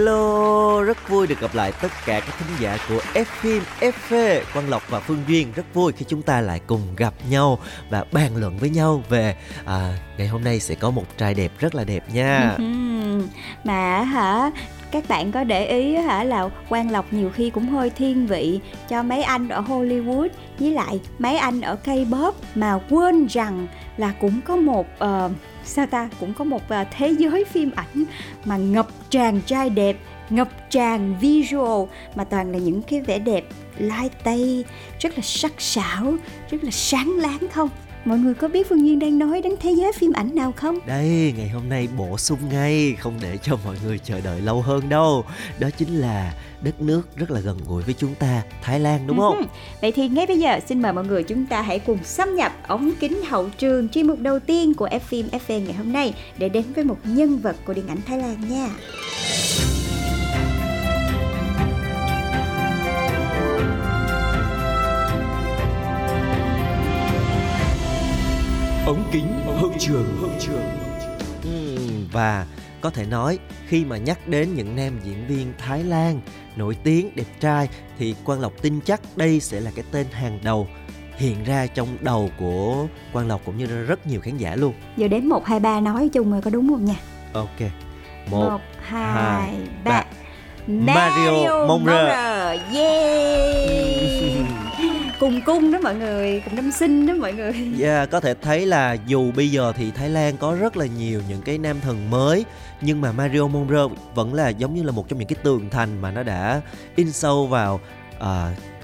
Hello, rất vui được gặp lại tất cả các thính giả của F phim FV Quang Lộc và Phương Duyên rất vui khi chúng ta lại cùng gặp nhau và bàn luận với nhau về à, ngày hôm nay sẽ có một trai đẹp rất là đẹp nha. Mà hả các bạn có để ý hả là Quang Lộc nhiều khi cũng hơi thiên vị cho mấy anh ở Hollywood với lại mấy anh ở K-pop mà quên rằng là cũng có một uh, sao ta? Cũng có một ờ, thế giới phim ảnh mà ngập tràn trai đẹp, ngập tràn visual, mà toàn là những cái vẻ đẹp lai tây rất là sắc sảo, rất là sáng láng không? Mọi người có biết phương duyên đang nói đến thế giới phim ảnh nào không Đây, ngày hôm nay bổ sung ngay, không để cho mọi người chờ đợi lâu hơn đâu. Đó chính là đất nước rất là gần gũi với chúng ta, Thái Lan đúng không? Ừ. Vậy thì ngay bây giờ xin mời mọi người chúng ta hãy cùng xâm nhập ống kính hậu trường chuyên mục đầu tiên của F phim FV ngày hôm nay để đến với một nhân vật của điện ảnh Thái Lan nha. Ống kính hậu trường hậu trường và có thể nói khi mà nhắc đến những nam diễn viên Thái Lan nổi tiếng đẹp trai thì Quang Lộc tin chắc đây sẽ là cái tên hàng đầu hiện ra trong đầu của Quang Lộc cũng như là rất nhiều khán giả luôn. Giờ đến 1, 2, 3 nói chung rồi có đúng không nha? Ok. Một, 1, 2, hai, 3 ba. Mario Monrer. Cùng cung đó mọi người, cùng năm sinh đó mọi người. Yeah, có thể thấy là dù bây giờ thì Thái Lan có rất là nhiều những cái nam thần mới nhưng mà Mario monroe vẫn là giống như là một trong những cái tường thành mà nó đã in sâu vào uh,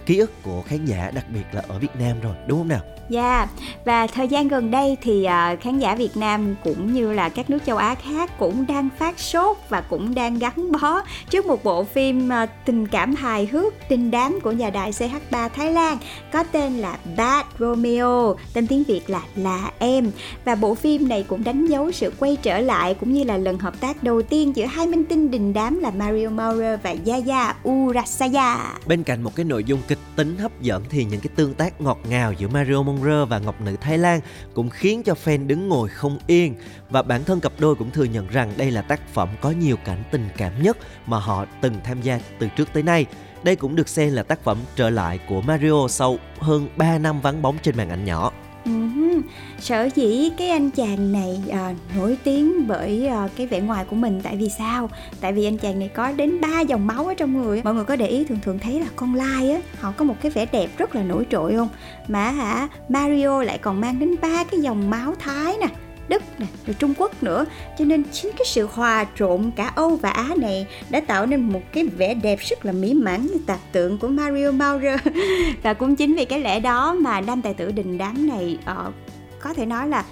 ký ức của khán giả đặc biệt là ở Việt Nam rồi đúng không nào? Dạ, và thời gian gần đây thì à, khán giả Việt Nam cũng như là các nước châu Á khác cũng đang phát sốt và cũng đang gắn bó trước một bộ phim à, tình cảm hài hước đình đám của nhà đài CH3 Thái Lan có tên là Bad Romeo, tên tiếng Việt là Là Em. Và bộ phim này cũng đánh dấu sự quay trở lại cũng như là lần hợp tác đầu tiên giữa hai minh tinh đình đám là Mario Maurer và Yaya Urasaya. Bên cạnh một cái nội dung kịch tính hấp dẫn thì những cái tương tác ngọt ngào giữa Mario Monroe và Ngọc Nữ Thái Lan cũng khiến cho fan đứng ngồi không yên và bản thân cặp đôi cũng thừa nhận rằng đây là tác phẩm có nhiều cảnh tình cảm nhất mà họ từng tham gia từ trước tới nay. Đây cũng được xem là tác phẩm trở lại của Mario sau hơn 3 năm vắng bóng trên màn ảnh nhỏ. Ừm, Sở dĩ cái anh chàng này à, nổi tiếng bởi à, cái vẻ ngoài của mình tại vì sao? Tại vì anh chàng này có đến 3 dòng máu ở trong người. Mọi người có để ý thường thường thấy là con lai á, họ có một cái vẻ đẹp rất là nổi trội không? Mà hả, Mario lại còn mang đến ba cái dòng máu Thái nè, Đức này, rồi Trung Quốc nữa. Cho nên chính cái sự hòa trộn cả Âu và Á này đã tạo nên một cái vẻ đẹp rất là mỹ mãn như tạc tượng của Mario Maurer Và cũng chính vì cái lẽ đó mà nam tài tử đình đám này uh, có thể nói là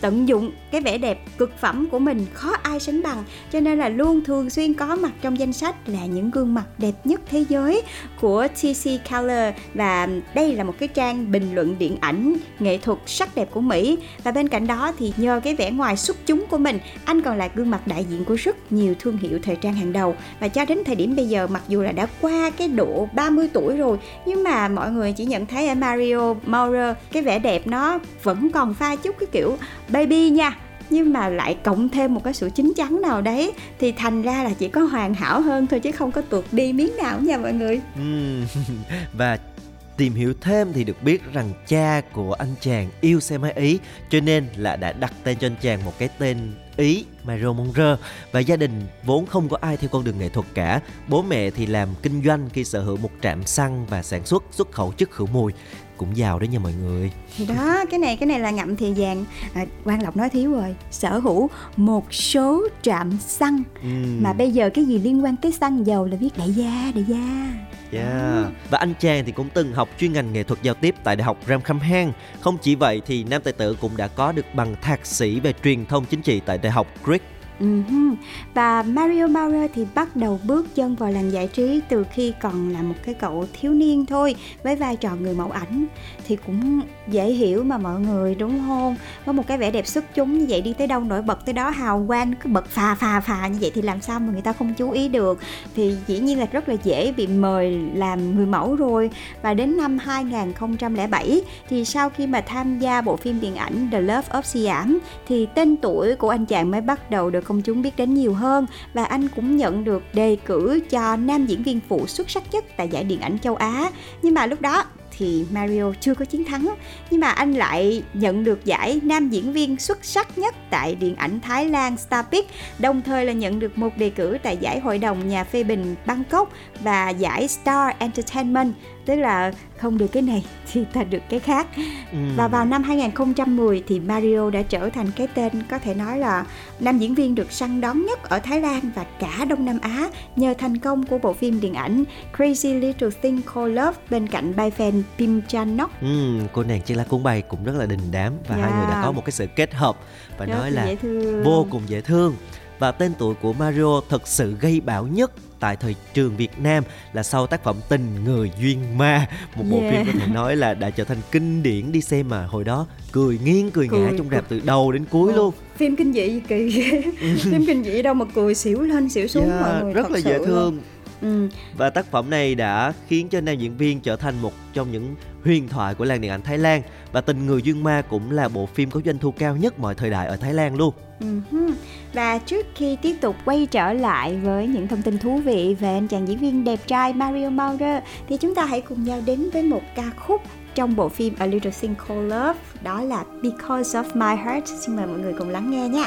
tận dụng cái vẻ đẹp cực phẩm của mình, khó ai sánh bằng. Cho nên là luôn thường xuyên có mặt trong danh sách là những gương mặt đẹp nhất thế giới của TC Color. Và đây là một cái trang bình luận điện ảnh nghệ thuật sắc đẹp của Mỹ. Và bên cạnh đó thì nhờ cái vẻ ngoài xuất chúng của mình, anh còn là gương mặt đại diện của rất nhiều thương hiệu thời trang hàng đầu. Và cho đến thời điểm bây giờ, mặc dù là đã qua cái độ 30 tuổi rồi, nhưng mà mọi người chỉ nhận thấy ở Mario Maurer cái vẻ đẹp nó vẫn còn pha chút cái kiểu baby nha nhưng mà lại cộng thêm một cái sự chín chắn nào đấy, thì thành ra là chỉ có hoàn hảo hơn thôi chứ không có tuột đi miếng nào nha mọi người. Và tìm hiểu thêm thì được biết rằng cha của anh chàng yêu xe máy Ý, cho nên là đã đặt tên cho anh chàng một cái tên Ý, Mario Monrer và gia đình vốn không có ai theo con đường nghệ thuật cả. Bố mẹ thì làm kinh doanh khi sở hữu một trạm xăng và sản xuất xuất khẩu chất khử mùi cũng giàu đấy nha mọi người thì đó cái này cái này là ngậm thì vàng à, quan lộc nói thiếu rồi sở hữu một số trạm xăng Ừm. mà bây giờ cái gì liên quan tới xăng dầu là viết đại gia đại gia Yeah. Và anh chàng thì cũng từng học chuyên ngành nghệ thuật giao tiếp tại Đại học Ramkhamhaeng. Không chỉ vậy thì nam tài tử cũng đã có được bằng thạc sĩ về truyền thông chính trị tại Đại học Greek Uh-huh. Và Mario Maurer thì bắt đầu bước chân vào làng giải trí từ khi còn là một cái cậu thiếu niên thôi, với vai trò người mẫu ảnh. Thì cũng dễ hiểu mà mọi người, đúng không? Có một cái vẻ đẹp xuất chúng như vậy đi tới đâu nổi bật tới đó, hào quang cứ bật phà phà phà như vậy thì làm sao mà người ta không chú ý được? Thì dĩ nhiên là rất là dễ bị mời làm người mẫu rồi. Và đến năm 2007 thì sau khi mà tham gia bộ phim điện ảnh The Love of Siam thì tên tuổi của anh chàng mới bắt đầu được công chúng biết đến nhiều hơn. Và anh cũng nhận được đề cử cho nam diễn viên phụ xuất sắc nhất tại giải điện ảnh châu Á. Nhưng mà lúc đó thì Mario chưa có chiến thắng. Nhưng mà anh lại nhận được giải nam diễn viên xuất sắc nhất tại điện ảnh Thái Lan Starpic đồng thời là nhận được một đề cử tại giải hội đồng nhà phê bình Bangkok và giải Star Entertainment tức là không được cái này thì ta được cái khác ừ. và vào năm 2010 thì Mario đã trở thành cái tên có thể nói là nam diễn viên được săn đón nhất ở Thái Lan và cả Đông Nam Á nhờ thành công của bộ phim điện ảnh Crazy Little Thing Called Love bên cạnh bay fan Pim Chan Nok. Ừ, cô nàng Chi La Cuốn Bay cũng rất là đình đám và yeah. hai người đã có một cái sự kết hợp và rất nói là vô cùng dễ thương và tên tuổi của Mario thật sự gây bão nhất tại thời trường Việt Nam là sau tác phẩm Tình Người Duyên Ma một bộ yeah. phim có thể nói là đã trở thành kinh điển đi xem mà hồi đó cười nghiêng cười, cười ngã trong rạp từ đầu đến cuối ừ. luôn phim kinh dị gì kỳ phim kinh dị đâu mà cười xỉu lên xỉu xuống yeah, mọi người rất là dễ thương luôn. Ừ. Và tác phẩm này đã khiến cho nam diễn viên trở thành một trong những huyền thoại của làng điện ảnh Thái Lan và Tình Người Duyên Ma cũng là bộ phim có doanh thu cao nhất mọi thời đại ở Thái Lan luôn. Uh-huh. Và trước khi tiếp tục quay trở lại với những thông tin thú vị về anh chàng diễn viên đẹp trai Mario Maurer thì chúng ta hãy cùng nhau đến với một ca khúc trong bộ phim A Little Thing Called Love đó là Because of My Heart. Xin mời mọi người cùng lắng nghe nha.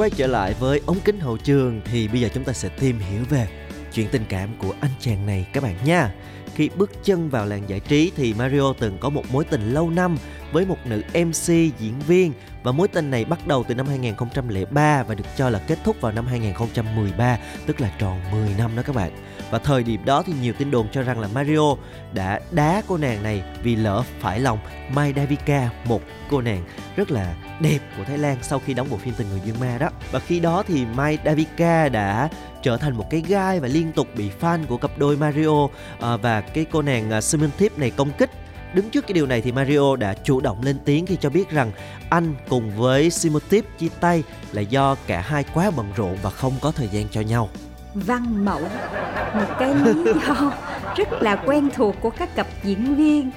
Quay trở lại với ống kính hậu trường thì bây giờ chúng ta sẽ tìm hiểu về chuyện tình cảm của anh chàng này các bạn nha. Khi bước chân vào làng giải trí thì Mario từng có một mối tình lâu năm với một nữ MC diễn viên và mối tình này bắt đầu từ năm 2003 và được cho là kết thúc vào năm 2013, tức là tròn 10 năm đó các bạn. Và thời điểm đó thì nhiều tin đồn cho rằng là Mario đã đá cô nàng này vì lỡ phải lòng Mai Davika, một cô nàng rất là đẹp của Thái Lan sau khi đóng bộ phim Tình người dương ma đó. Và khi đó thì Mai Davika đã trở thành một cái gai và liên tục bị fan của cặp đôi Mario à, và cái cô nàng uh, Simon này công kích Đứng trước cái điều này thì Mario đã chủ động lên tiếng khi cho biết rằng anh cùng với Simotip chia tay là do cả hai quá bận rộn và không có thời gian cho nhau. Văn mẫu, một cái lý do rất là quen thuộc của các cặp diễn viên.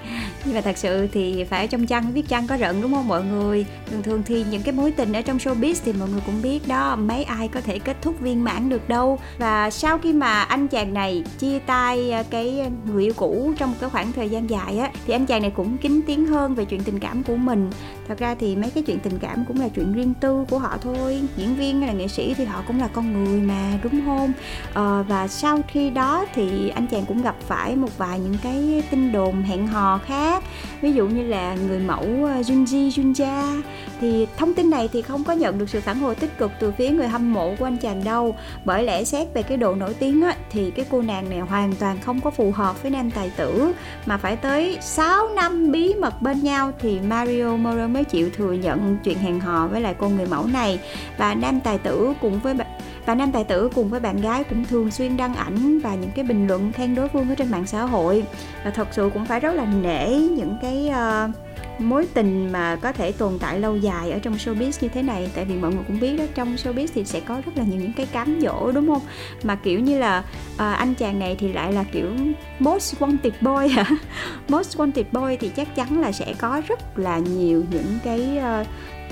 Nhưng mà thật sự thì phải trong chăn viết chăn có rận đúng không mọi người? Thường thường thì những cái mối tình ở trong showbiz thì mọi người cũng biết đó mấy ai có thể kết thúc viên mãn được đâu. Và sau khi mà anh chàng này chia tay ờ, cái người yêu cũ trong một cái khoảng thời gian dài á thì anh chàng này cũng kín tiếng hơn về chuyện tình cảm của mình thật ra thì mấy cái chuyện tình cảm cũng là chuyện riêng tư của họ thôi. Diễn viên hay là nghệ sĩ thì họ cũng là con người mà đúng không? À, và sau khi đó thì anh chàng cũng gặp phải một vài những cái tin đồn hẹn hò khác. Ví dụ như là người mẫu ờ, Junji Junja. Thì thông tin này thì không có nhận được sự phản hồi tích cực từ phía người hâm mộ của anh chàng đâu. Bởi lẽ xét về cái độ nổi tiếng á, thì cái cô nàng này hoàn toàn không có phù hợp với nam tài tử. Mà phải tới 6 năm bí mật bên nhau thì Mario Moreno mới chịu thừa nhận chuyện hẹn hò với lại cô người mẫu này. Và nam tài tử cùng với và nam tài tử cùng với bạn gái cũng thường xuyên đăng ảnh và những cái bình luận khen đối phương ở trên mạng xã hội. Và thật sự cũng phải rất là nể những cái uh, mối tình mà có thể tồn tại lâu dài ở trong showbiz như thế này? Tại vì mọi người cũng biết đó trong showbiz thì sẽ có rất là nhiều những cái cám dỗ đúng không? Mà kiểu như là à, anh chàng này thì lại là kiểu most wanted boy hả? Most wanted boy thì chắc chắn là sẽ có rất là nhiều những cái uh,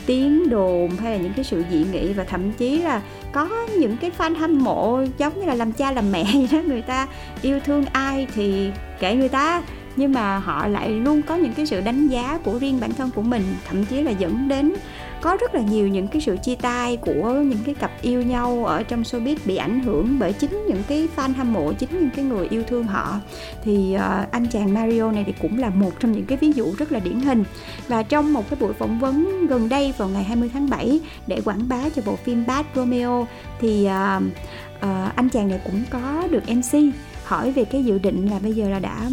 tiếng đồn hay là những cái sự dị nghị và thậm chí là có những cái fan hâm mộ giống như là làm cha làm mẹ vậy đó. Người ta yêu thương ai thì kể người ta nhưng mà họ lại luôn có những cái sự đánh giá của riêng bản thân của mình thậm chí là dẫn đến có rất là nhiều những cái sự chia tay của những cái cặp yêu nhau ở trong showbiz bị ảnh hưởng bởi chính những cái fan hâm mộ chính những cái người yêu thương họ. Thì uh, anh chàng Mario này thì cũng là một trong những cái ví dụ rất là điển hình. Và trong một cái buổi phỏng vấn gần đây vào ngày 20 tháng 7 để quảng bá cho bộ phim Bad Romeo thì uh, uh, anh chàng này cũng có được MC hỏi về cái dự định là bây giờ là đã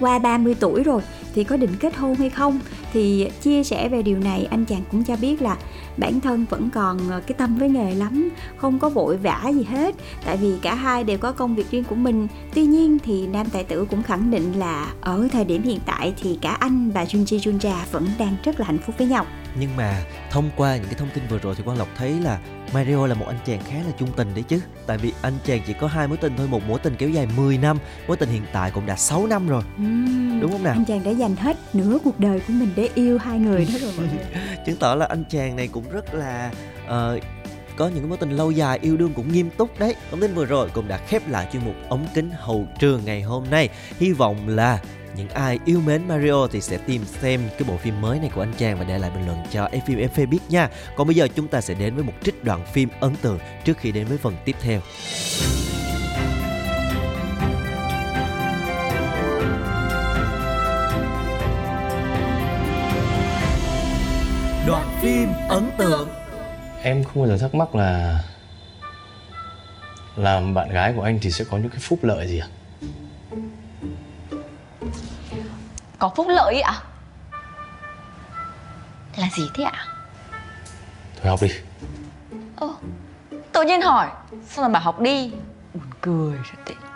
qua 30 tuổi rồi thì có định kết hôn hay không? Thì chia sẻ về điều này anh chàng cũng cho biết là bản thân vẫn còn ờ, cái tâm với nghề lắm không có vội vã gì hết. Tại vì cả hai đều có công việc riêng của mình. Tuy nhiên thì nam tài tử cũng khẳng định là ở thời điểm hiện tại thì cả anh và Junji Junja vẫn đang rất là hạnh phúc với nhau. Nhưng mà thông qua những cái thông tin vừa rồi thì quang lộc thấy là Mario là một anh chàng khá là chung tình đấy chứ. Tại vì anh chàng chỉ có hai mối tình thôi một mối tình kéo dài 10 năm mối tình hiện tại cũng đã 6 năm rồi. Uhm, đúng không nào? anh chàng đã dành hết nửa cuộc đời của mình để yêu hai người đó rồi chứng tỏ là anh chàng này cũng rất là uh, có những mối tình lâu dài yêu đương cũng nghiêm túc đấy thông tin vừa rồi cũng đã khép lại chuyên mục ống kính hậu trường ngày hôm nay hy vọng là những ai yêu mến Mario thì sẽ tìm xem cái bộ phim mới này của anh chàng và để lại bình luận cho phim FV biết nha. Còn bây giờ chúng ta sẽ đến với một trích đoạn phim ấn tượng trước khi đến với phần tiếp theo. Đoạn phim ấn tượng Em không bao giờ thắc mắc là làm bạn gái của anh thì sẽ có những cái phúc lợi gì à? Có phúc lợi ạ? Là gì thế ạ? Thôi học đi Ơ, tự nhiên hỏi Sao mà bảo học đi Buồn cười thật đấy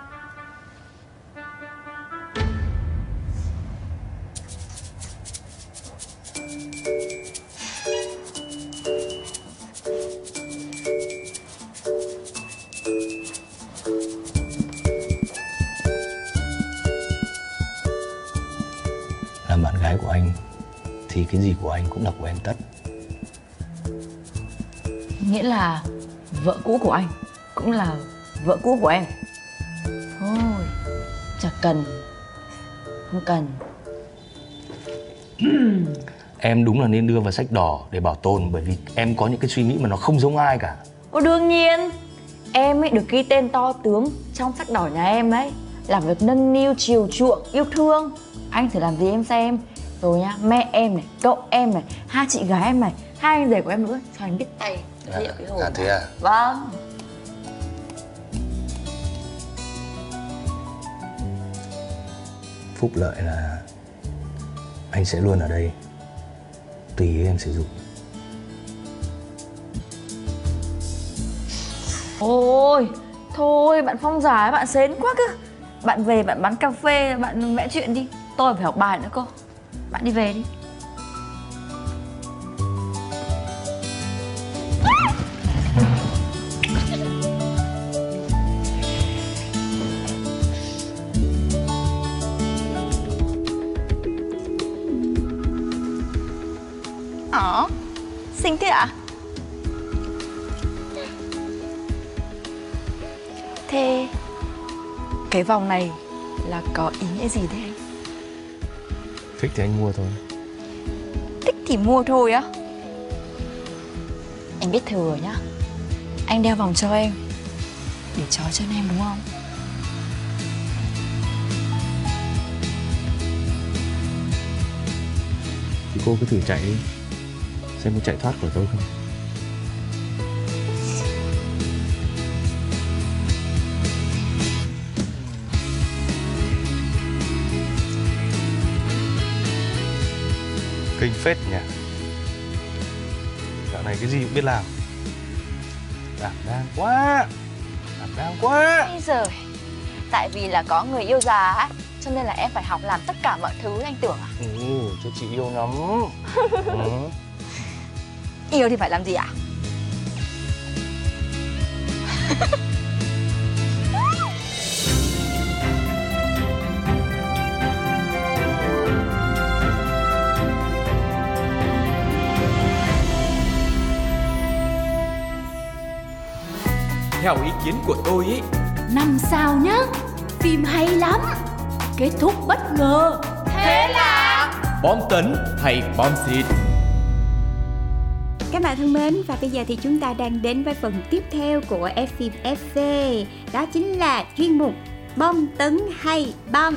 thì cái gì của anh cũng là của em tất. Nghĩa là vợ cũ của anh cũng là vợ cũ của em. Thôi, chả cần. Không cần. Em đúng là nên đưa vào sách đỏ để bảo tồn bởi vì em có những cái suy nghĩ mà nó không giống ai cả. Ồ đương nhiên. Em ấy được ghi tên to tướng trong sách đỏ nhà em đấy Làm việc nâng niu, chiều chuộng, yêu thương. Anh thử làm gì em xem Rồi nhá, mẹ em này, cậu em này, hai chị gái em này Hai anh rể của em nữa, cho anh biết tay Liệu cái hồ à thế à? Vâng. Phúc lợi là anh sẽ luôn ở đây tùy ý em sử dụng. Ôi, thôi bạn Phong giải bạn xến quá cơ. Bạn về bạn bán cà phê, bạn vẽ chuyện đi. Tôi phải học bài nữa cô bạn đi về đi Ờ, xinh thế ạ? Thế cái vòng này là có ý nghĩa gì thế? Thích thì anh mua thôi. Thích thì mua thôi á? Em biết thừa nhá. Anh đeo vòng cho em. Để trói chân em đúng không? thì cô cứ thử chạy đi. Xem có chạy thoát của tôi không kinh phết nhỉ? Dạo này cái gì cũng biết làm. Đảm đang quá. Đảm đang quá. Bây giờ Tại vì là có người yêu già á Cho nên là em phải học làm tất cả mọi thứ anh tưởng à? Ừ, cho chị yêu lắm. Ừ. Yêu thì phải làm gì ạ? Theo ý kiến của tôi ý Năm sao nhá Phim hay lắm Kết thúc bất ngờ. Thế là Bom tấn hay bom xịt? Các bạn thân mến và bây giờ thì chúng ta đang đến với phần tiếp theo của phim FV đó chính là chuyên mục bom tấn hay bom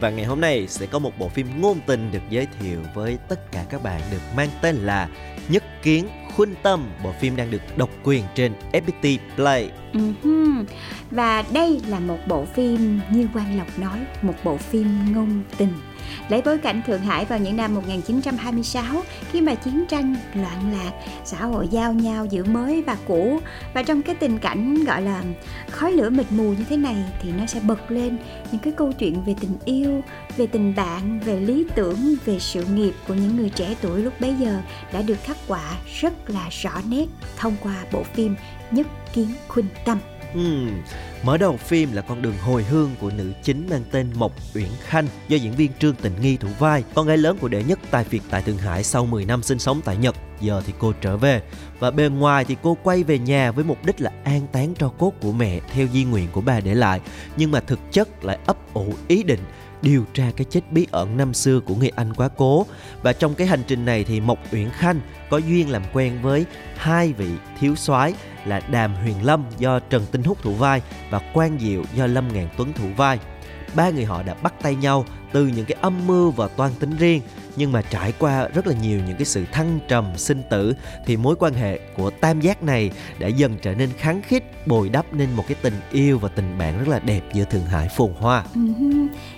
và ngày hôm nay sẽ có một bộ phim ngôn tình được giới thiệu với tất cả các bạn được mang tên là Nhất kiến Khuynh Tâm Bộ phim đang được độc quyền trên FPT Play. Ừm, Và đây là một bộ phim như Quang Lộc nói Một bộ phim ngôn tình Lấy bối cảnh Thượng Hải vào những năm 1926 Khi mà chiến tranh loạn lạc Xã hội giao nhau giữa mới và cũ. Và trong cái tình cảnh gọi là khói lửa mịt mù như thế này Thì nó sẽ bật lên những cái câu chuyện về tình yêu Về tình bạn, về lý tưởng, về sự nghiệp của những người trẻ tuổi lúc bấy giờ Đã được khắc họa rất là rõ nét thông qua bộ phim Nhất Kiến Khuynh Tâm Ừ. Mở đầu phim là con đường hồi hương của nữ chính mang tên Mộc Uyển Khanh do diễn viên Trương Tình Nghi thủ vai. Con gái lớn của đệ nhất tài Việt tại Thượng Hải sau 10 năm sinh sống tại Nhật. Giờ thì cô trở về và bề ngoài thì cô quay về nhà với mục đích là an táng tro cốt của mẹ theo di nguyện của bà để lại. Nhưng mà thực chất lại ấp ủ ý định điều tra cái chết bí ẩn năm xưa của người anh quá cố và trong cái hành trình này thì Mộc Uyển Khanh có duyên làm quen với hai vị thiếu soái là Đàm Huyền Lâm do Trần Tinh Húc thủ vai và Quang Diệu do Lâm ngàn Tuấn thủ vai. Ba người họ đã bắt tay nhau từ những cái âm mưu và toan tính riêng nhưng mà trải qua rất là nhiều những cái sự thăng trầm sinh tử thì mối quan hệ của tam giác này đã dần trở nên kháng khít bồi đắp nên một cái tình yêu và tình bạn rất là đẹp giữa Thượng Hải phồn hoa. Ừ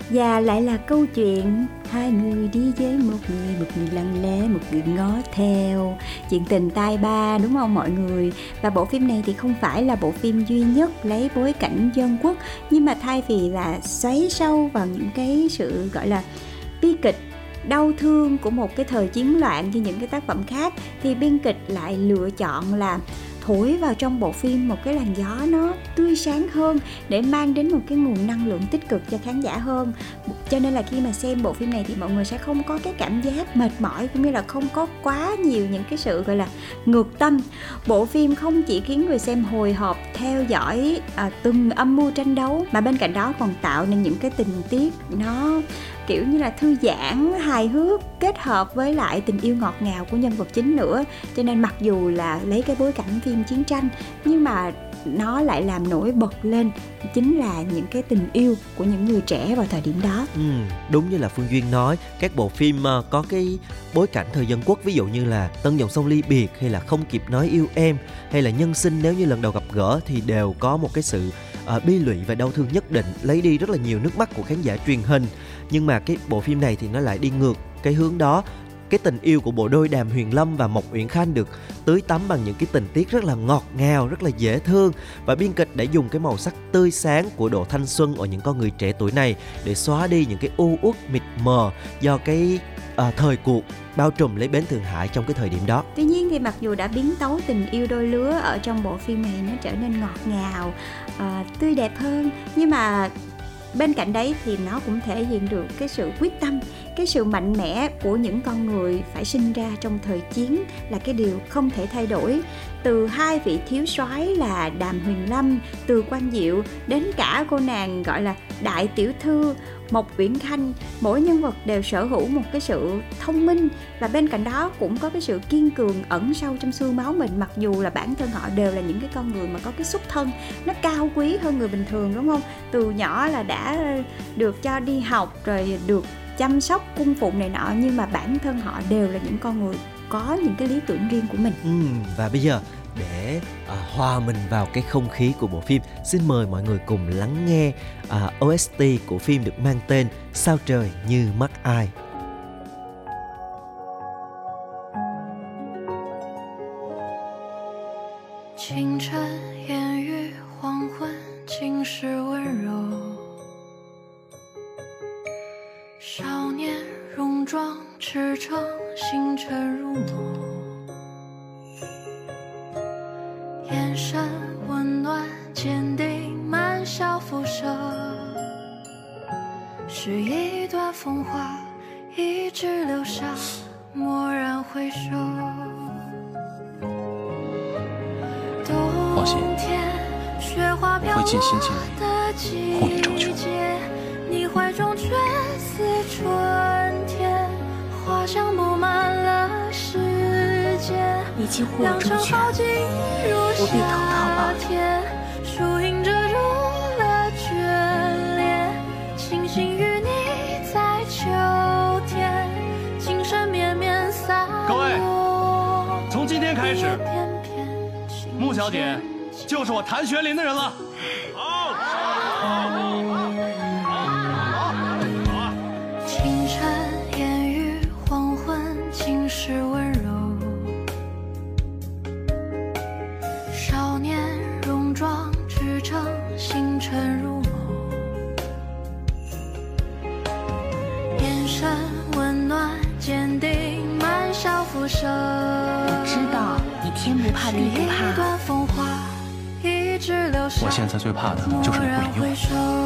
và lại là câu chuyện Hai người đi với một người, một người lặng lẽ, một người ngó theo. Chuyện tình tai ba đúng không mọi người? Và bộ phim này thì không phải là bộ phim duy nhất lấy bối cảnh dân quốc Nhưng mà thay vì là xoáy sâu vào những cái sự gọi là bi kịch, đau thương của một cái thời chiến loạn như những cái tác phẩm khác, thì biên kịch lại lựa chọn là thổi vào trong bộ phim một cái làn gió nó tươi sáng hơn để mang đến một cái nguồn năng lượng tích cực cho khán giả hơn. Cho nên là khi mà xem bộ phim này thì mọi người sẽ không có cái cảm giác mệt mỏi cũng như là không có quá nhiều những cái sự gọi là ngược tâm. Bộ phim không chỉ khiến người xem hồi hộp theo dõi à, từng âm mưu tranh đấu mà bên cạnh đó còn tạo nên những cái tình tiết nó kiểu như là thư giãn hài hước kết hợp với lại tình yêu ngọt ngào của nhân vật chính nữa cho nên mặc dù là lấy cái bối cảnh phim chiến tranh nhưng mà nó lại làm nổi bật lên chính là những cái tình yêu của những người trẻ vào thời điểm đó Ừ, đúng như là Phương Duyên nói, các bộ phim ờ, có cái bối cảnh thời dân quốc ví dụ như là Tân dòng sông ly biệt hay là Không kịp nói yêu em hay là Nhân sinh nếu như lần đầu gặp gỡ thì đều có một cái sự uh, bi lụy và đau thương nhất định, lấy đi rất là nhiều nước mắt của khán giả truyền hình. Nhưng mà cái bộ phim này thì nó lại đi ngược cái hướng đó cái tình yêu của bộ đôi Đàm Huyền Lâm và Mộc Uyển Khanh được tưới tắm bằng những cái tình tiết rất là ngọt ngào, rất là dễ thương và biên kịch đã dùng cái màu sắc tươi sáng của độ thanh xuân ở những con người trẻ tuổi này để xóa đi những cái u uất mịt mờ do cái à, thời cuộc bao trùm lấy bến Thượng Hải trong cái thời điểm đó. Tuy nhiên thì mặc dù đã biến tấu tình yêu đôi lứa ở trong bộ phim này nó trở nên ngọt ngào, à, tươi đẹp hơn nhưng mà bên cạnh đấy thì nó cũng thể hiện được cái sự quyết tâm cái sự mạnh mẽ của những con người phải sinh ra trong thời chiến là cái điều không thể thay đổi từ hai vị thiếu soái là đàm huyền lâm từ quan diệu đến cả cô nàng gọi là đại tiểu thư Mộc Uyển Khanh, mỗi nhân vật đều sở hữu một cái sự thông minh và bên cạnh đó cũng có cái sự kiên cường ẩn sâu trong xương máu mình mặc dù là bản thân họ đều là những cái con người mà có cái xuất thân nó cao quý hơn người bình thường đúng không? Từ nhỏ là đã được cho đi học rồi được chăm sóc cung phụng này nọ nhưng mà bản thân họ đều là những con người có những cái lý tưởng riêng của mình. Ừ, và bây giờ để à, hòa mình vào cái không khí của bộ phim xin mời mọi người cùng lắng nghe à, OST của phim được mang tên Sao trời như mắt ai 清晨烟雨，黄昏尽是温柔。 装赤诚，星辰如梦。眼神温暖坚定，满笑浮生。是一段风华，一直留下，蓦然回首。放心冬天雪花飘会尽心尽落力的季护你周全节，你怀中却似春天，好像布满了时间。你几乎有证据，我必投桃。树遮住了眷恋，星星与你在秋天，绵绵各位，从今天开始，穆小姐就是我谭玄林的人了。好，好现在最怕的就是你不理我。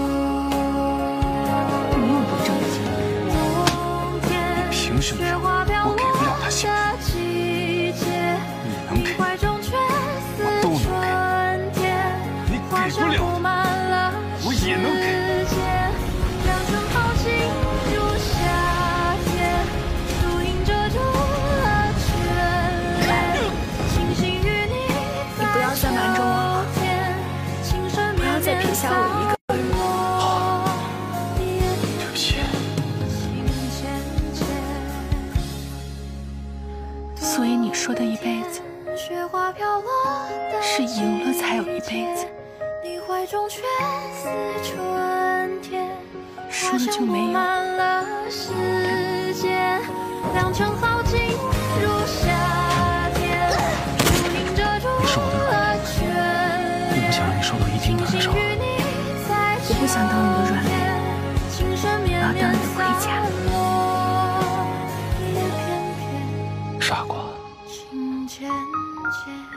是赢了才有一辈子，你怀中却似春天，输了就没有。满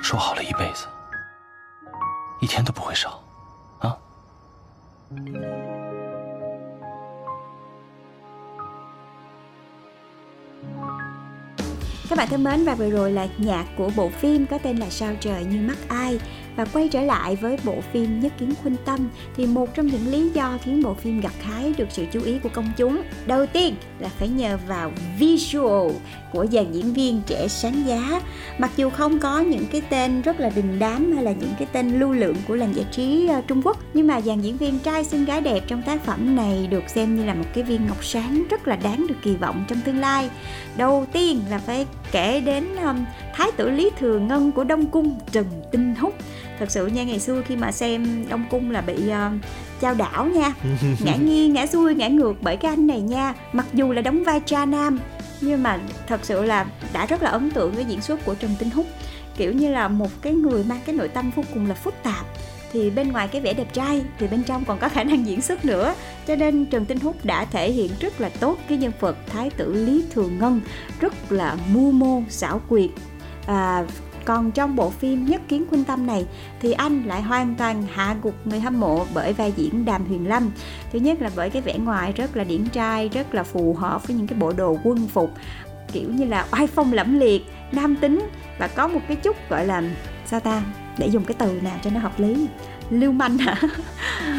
说好了一辈子，一天都不会少，啊？Các bạn thân mến và vừa rồi là nhạc của bộ phim có tên là Sao trời như mắt ai. Và quay trở lại với bộ phim Nhất Kiến Khuynh Tâm thì một trong những lý do khiến bộ phim gặt hái được sự chú ý của công chúng đầu tiên là phải nhờ vào visual của dàn diễn viên trẻ sáng giá. Mặc dù không có những cái tên rất là đình đám hay là những cái tên lưu lượng của làng giải trí ờ, Trung Quốc nhưng mà dàn diễn viên trai xinh gái đẹp trong tác phẩm này được xem như là một cái viên ngọc sáng rất là đáng được kỳ vọng trong tương lai. Đầu tiên là phải kể đến um, thái tử lý thừa ngân của đông cung trần tinh húc thật sự nha ngày xưa khi mà xem đông cung là bị uh, trao đảo nha. Ngã nghiêng ngã xuôi ngã ngược bởi cái anh này nha. Mặc dù là đóng vai cha nam nhưng mà thật sự là đã rất là ấn tượng với diễn xuất của trần tinh húc. Kiểu như là một cái người mang cái nội tâm vô cùng là phức tạp. Thì bên ngoài cái vẻ đẹp trai thì bên trong còn có khả năng diễn xuất nữa. Cho nên trần tinh húc đã thể hiện rất là tốt cái nhân vật thái tử lý thường ngân rất là mưu mô xảo quyệt. À, còn trong bộ phim Nhất Kiến Khuynh Tâm này thì anh lại hoàn toàn hạ gục người hâm mộ bởi vai diễn Đàm Huyền Lâm. Thứ nhất là bởi cái vẻ ngoài rất là điển trai, rất là phù hợp với những cái bộ đồ quân phục kiểu như là oai phong lẫm liệt, nam tính và có một cái chút gọi là sao ta để dùng cái từ nào cho nó hợp lý lưu manh hả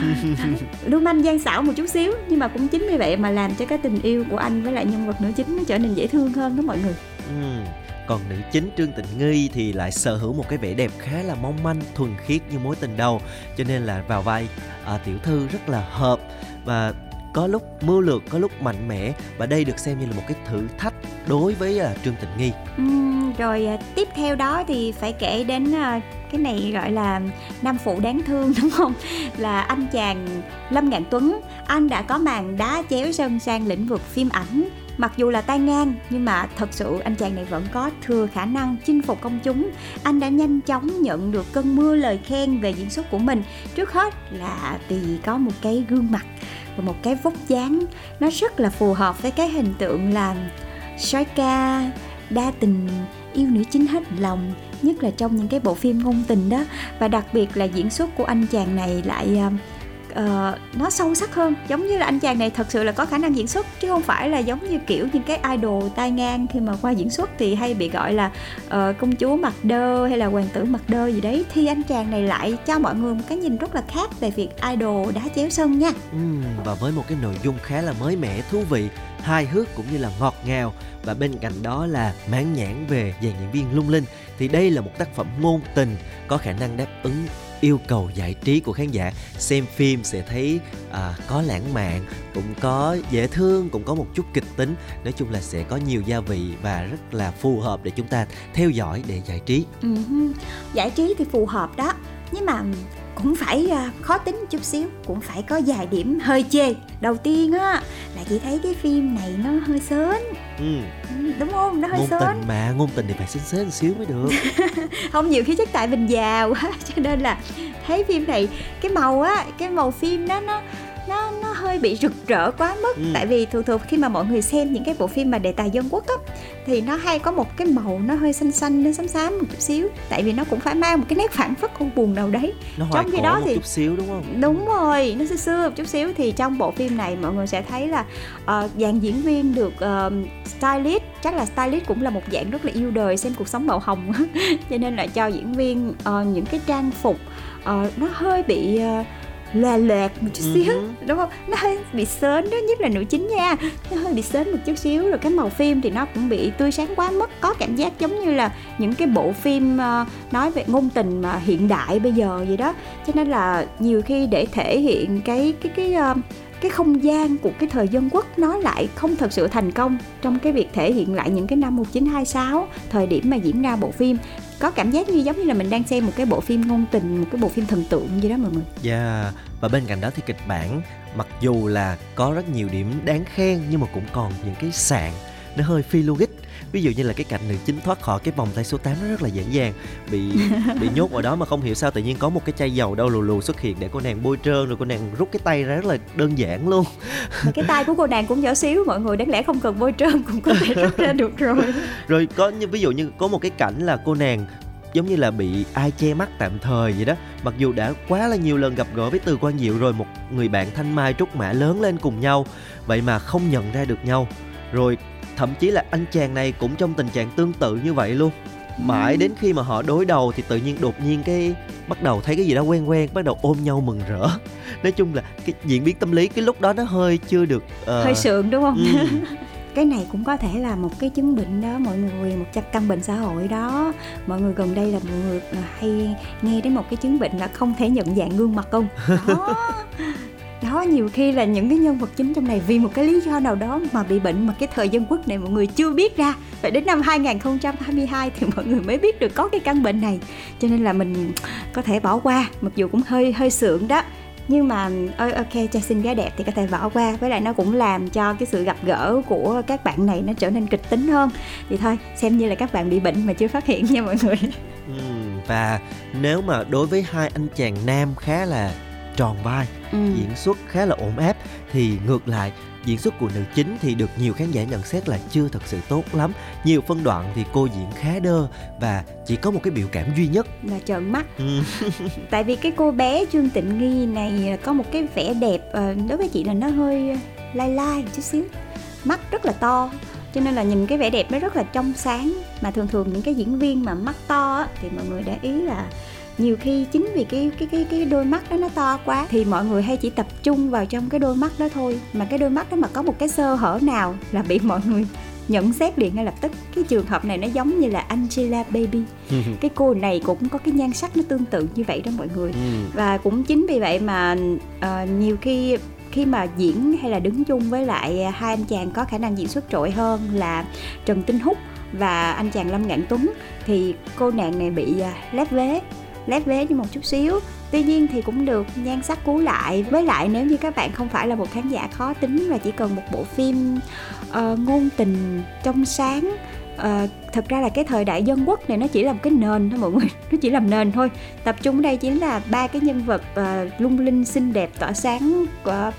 lưu manh gian xảo một chút xíu nhưng mà cũng chính vì vậy mà làm cho cái tình yêu của anh với lại nhân vật nữ chính nó trở nên dễ thương hơn đó mọi người ừ còn nữ chính trương tịnh nghi thì lại sở hữu một cái vẻ đẹp khá là mong manh thuần khiết như mối tình đầu. Cho nên là vào vai à, tiểu thư rất là hợp. Và có lúc mưu lược có lúc mạnh mẽ. Và đây được xem như là một cái thử thách đối với à, trương tịnh nghi. Ừ, rồi à, tiếp theo đó thì phải kể đến à, cái này gọi là nam phụ đáng thương đúng không? Là anh chàng lâm ngạn tuấn. Anh đã có màn đá chéo sân sang lĩnh vực phim ảnh. Mặc dù là tay ngang, nhưng mà thật sự anh chàng này vẫn có thừa khả năng chinh phục công chúng. Anh đã nhanh chóng nhận được cơn mưa lời khen về diễn xuất của mình. Trước hết là vì có một cái gương mặt và một cái vóc dáng nó rất là phù hợp với cái hình tượng là sói ca đa tình, yêu nữ chính hết lòng, nhất là trong những cái bộ phim ngôn tình đó và đặc biệt là diễn xuất của anh chàng này lại à, uh, nó sâu sắc hơn. Giống như là anh chàng này thật sự là có khả năng diễn xuất chứ không phải là giống như kiểu những cái idol tai ngang khi mà qua diễn xuất thì hay bị gọi là uh, công chúa mặt đơ hay là hoàng tử mặt đơ gì đấy. Thì anh chàng này lại cho mọi người một cái nhìn rất là khác về việc idol đá chéo sân nha. Ừ, và với một cái nội dung khá là mới mẻ thú vị hài hước cũng như là ngọt ngào. Và bên cạnh đó là mãn nhãn về dàn diễn viên lung linh. Thì đây là một tác phẩm ngôn tình có khả năng đáp ứng yêu cầu giải trí của khán giả. Xem phim sẽ thấy à, có lãng mạn cũng có dễ thương cũng có một chút kịch tính. Nói chung là sẽ có nhiều gia vị và rất là phù hợp để chúng ta theo dõi để giải trí. Uh-huh. giải trí thì phù hợp đó. Nhưng mà cũng phải à, khó tính chút xíu cũng phải có vài điểm hơi chê. Đầu tiên á là chị thấy cái phim này nó hơi sến. Ừ. ừ đúng không? Nó hơi ngôn sến. tình mà ngôn tình thì phải sến sến xíu mới được. Không nhiều khi chắc tại mình già quá cho nên là thấy phim này cái màu á cái màu phim đó nó nó nó hơi bị rực rỡ quá mức. Ừ. tại vì thường thường khi mà mọi người xem những cái bộ phim mà đề tài dân quốc á thì nó hay có một cái màu nó hơi xanh xanh nó xám xám một chút xíu. Tại vì nó cũng phải mang một cái nét phản phất u buồn nào đấy. Nó trong khi đó thì chút xíu đúng không? Đúng rồi nó xưa xưa một chút xíu. Thì trong bộ phim này mọi người sẽ thấy là uh, dàn diễn viên được uh, stylist chắc là stylist cũng là một dạng rất là yêu đời xem cuộc sống màu hồng cho nên là cho diễn viên uh, những cái trang phục uh, nó hơi bị uh, loà loẹt một chút xíu uh-huh. đúng không? Nó hơi bị sến đó nhất là nữ chính nha. Nó hơi bị sến một chút xíu rồi cái màu phim thì nó cũng bị tươi sáng quá mức. Có cảm giác giống như là những cái bộ phim uh, nói về ngôn tình mà hiện đại bây giờ vậy đó. Cho nên là nhiều khi để thể hiện cái cái cái uh, cái không gian của cái thời dân quốc nó lại không thật sự thành công trong cái việc thể hiện lại những cái năm 1926 thời điểm mà diễn ra bộ phim có cảm giác như giống như là mình đang xem một cái bộ phim ngôn tình, một cái bộ phim thần tượng gì đó mọi người. Dạ yeah. và bên cạnh đó thì kịch bản, mặc dù là có rất nhiều điểm đáng khen nhưng mà cũng còn những cái sạn, nó hơi phi logic ví dụ như là cái cảnh nữ chính thoát khỏi cái vòng tay số 8 nó rất là dễ dàng bị bị nhốt ở đó mà không hiểu sao tự nhiên có một cái chai dầu đâu lù lù xuất hiện để cô nàng bôi trơn rồi cô nàng rút cái tay ra rất là đơn giản luôn. Mà cái tay của cô nàng cũng nhỏ xíu mọi người đáng lẽ không cần bôi trơn cũng có thể rút ra được rồi. Rồi có như ví dụ như có một cái cảnh là cô nàng giống như là bị ai che mắt tạm thời vậy đó mặc dù đã quá là nhiều lần gặp gỡ với từ quan diệu rồi một người bạn thanh mai trúc mã lớn lên cùng nhau vậy mà không nhận ra được nhau. Rồi thậm chí là anh chàng này cũng trong tình trạng tương tự như vậy luôn. Mãi đến khi mà họ đối đầu thì tự nhiên đột nhiên cái bắt đầu thấy cái gì đó quen quen bắt đầu ôm nhau mừng rỡ. Nói chung là cái diễn biến tâm lý cái lúc đó nó hơi chưa được uh... hơi sượng đúng không? Ừ. cái này cũng có thể là một cái chứng bệnh đó mọi người một chắc căn bệnh xã hội đó. Mọi người gần đây là mọi người à, hay nghe đến một cái chứng bệnh là không thể nhận dạng gương mặt không? Đó đó nhiều khi là những cái nhân vật chính trong này vì một cái lý do nào đó mà bị bệnh mà cái thời dân quốc này mọi người chưa biết ra. Phải đến năm 2022 thì mọi người mới biết được có cái căn bệnh này. Cho nên là mình có thể bỏ qua mặc dù cũng hơi hơi sượng đó. Nhưng mà ơi ok cho xinh gái đẹp thì có thể bỏ qua. Với lại nó cũng làm cho cái sự gặp gỡ của các bạn này nó trở nên kịch tính hơn. Thì thôi xem như là các bạn bị bệnh mà chưa phát hiện nha mọi người. Ừ, và nếu mà đối với hai anh chàng nam khá là tròn vai ừ. diễn xuất khá là ổn áp. Thì ngược lại diễn xuất của nữ chính thì được nhiều khán giả nhận xét là chưa thật sự tốt lắm. Nhiều phân đoạn thì cô diễn khá đơ và chỉ có một cái biểu cảm duy nhất. Là trợn mắt. Ừ. tại vì cái cô bé trương tịnh nghi này có một cái vẻ đẹp ờ, đối với chị là nó hơi lai lai chút xíu. Mắt rất là to cho nên là nhìn cái vẻ đẹp nó rất là trong sáng. Mà thường thường những cái diễn viên mà mắt to á, thì mọi người để ý là nhiều khi chính vì cái cái cái cái đôi mắt đó nó to quá thì mọi người hay chỉ tập trung vào trong cái đôi mắt đó thôi. Mà cái đôi mắt đó mà có một cái sơ hở nào là bị mọi người nhận xét liền ngay lập tức. Cái trường hợp này nó giống như là Angela Baby. Cái cô này cũng có cái nhan sắc nó tương tự như vậy đó mọi người. Ừ. và cũng chính vì vậy mà ờ, nhiều khi khi mà diễn hay là đứng chung với lại hai anh chàng có khả năng diễn xuất trội hơn là Trần Tinh Húc và anh chàng Lâm Ngạn Tuấn thì cô nàng này bị à, lép vế lép vế như một chút xíu. Tuy nhiên thì cũng được nhan sắc cứu lại. Với lại nếu như các bạn không phải là một khán giả khó tính và chỉ cần một bộ phim uh, ngôn tình trong sáng uh, thật ra là cái thời đại dân quốc này nó chỉ là một cái nền thôi mọi người nó chỉ làm nền thôi. Tập trung ở đây chính là ba cái nhân vật uh, lung linh xinh đẹp tỏa sáng của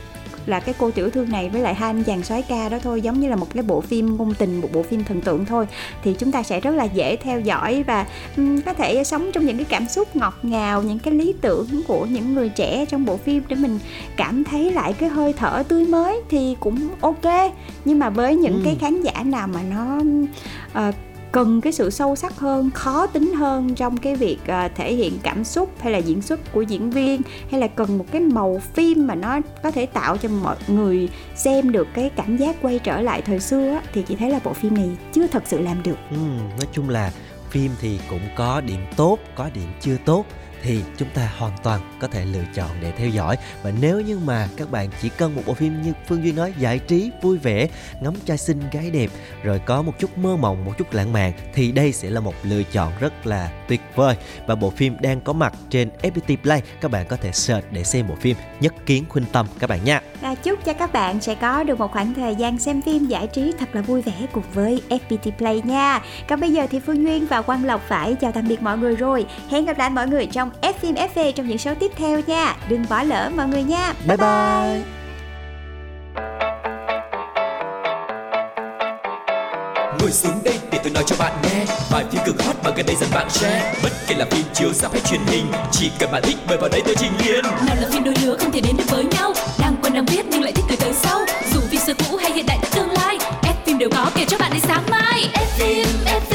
là cái cô tiểu thư này với lại hai anh chàng soái ca đó thôi giống như là một cái bộ phim ngôn tình một bộ phim thần tượng thôi thì chúng ta sẽ rất là dễ theo dõi và ừm, có thể sống trong những cái cảm xúc ngọt ngào những cái lý tưởng của những người trẻ trong bộ phim để mình cảm thấy lại cái hơi thở tươi mới thì cũng ok nhưng mà với những Ừ. cái khán giả nào mà nó ờ, cần cái sự sâu sắc hơn khó tính hơn trong cái việc uh, thể hiện cảm xúc hay là diễn xuất của diễn viên hay là cần một cái màu phim mà nó có thể tạo cho mọi người xem được cái cảm giác quay trở lại thời xưa á, thì chị thấy là bộ phim này chưa thật sự làm được. Ừ, nói chung là phim thì cũng có điểm tốt có điểm chưa tốt thì chúng ta hoàn toàn có thể lựa chọn để theo dõi và nếu như mà các bạn chỉ cần một bộ phim như Phương Duyên nói, giải trí, vui vẻ, ngắm trai xinh, gái đẹp, rồi có một chút mơ mộng, một chút lãng mạn, thì đây sẽ là một lựa chọn rất là tuyệt vời và bộ phim đang có mặt trên FPT Play, các bạn có thể search để xem bộ phim Nhất Kiến Khuynh Tâm, các bạn nha và chúc cho các bạn sẽ có được một khoảng thời gian xem phim giải trí thật là vui vẻ cùng với FPT Play nha. Còn bây giờ thì Phương Duyên và Quang Lộc phải chào tạm biệt mọi người rồi. Hẹn gặp lại mọi người trong F phim FV trong những số tiếp theo nha. Đừng bỏ lỡ mọi người nha. bye bye. Ngồi xuống đây để tôi nói cho bạn nghe. Vài phim cực hot mà gần đây dần bạn share. Bất kể là phim chiếu rạp hay truyền hình Chỉ cần bạn thích mời vào đây tôi trình liền. Nào là phim đôi lứa không thể đến được với nhau. Đang quen đang biết nhưng lại thích từ tới sau. Dù phim xưa cũ hay hiện đại tương lai F phim đều có kể cho bạn đến sáng mai. F phim F phim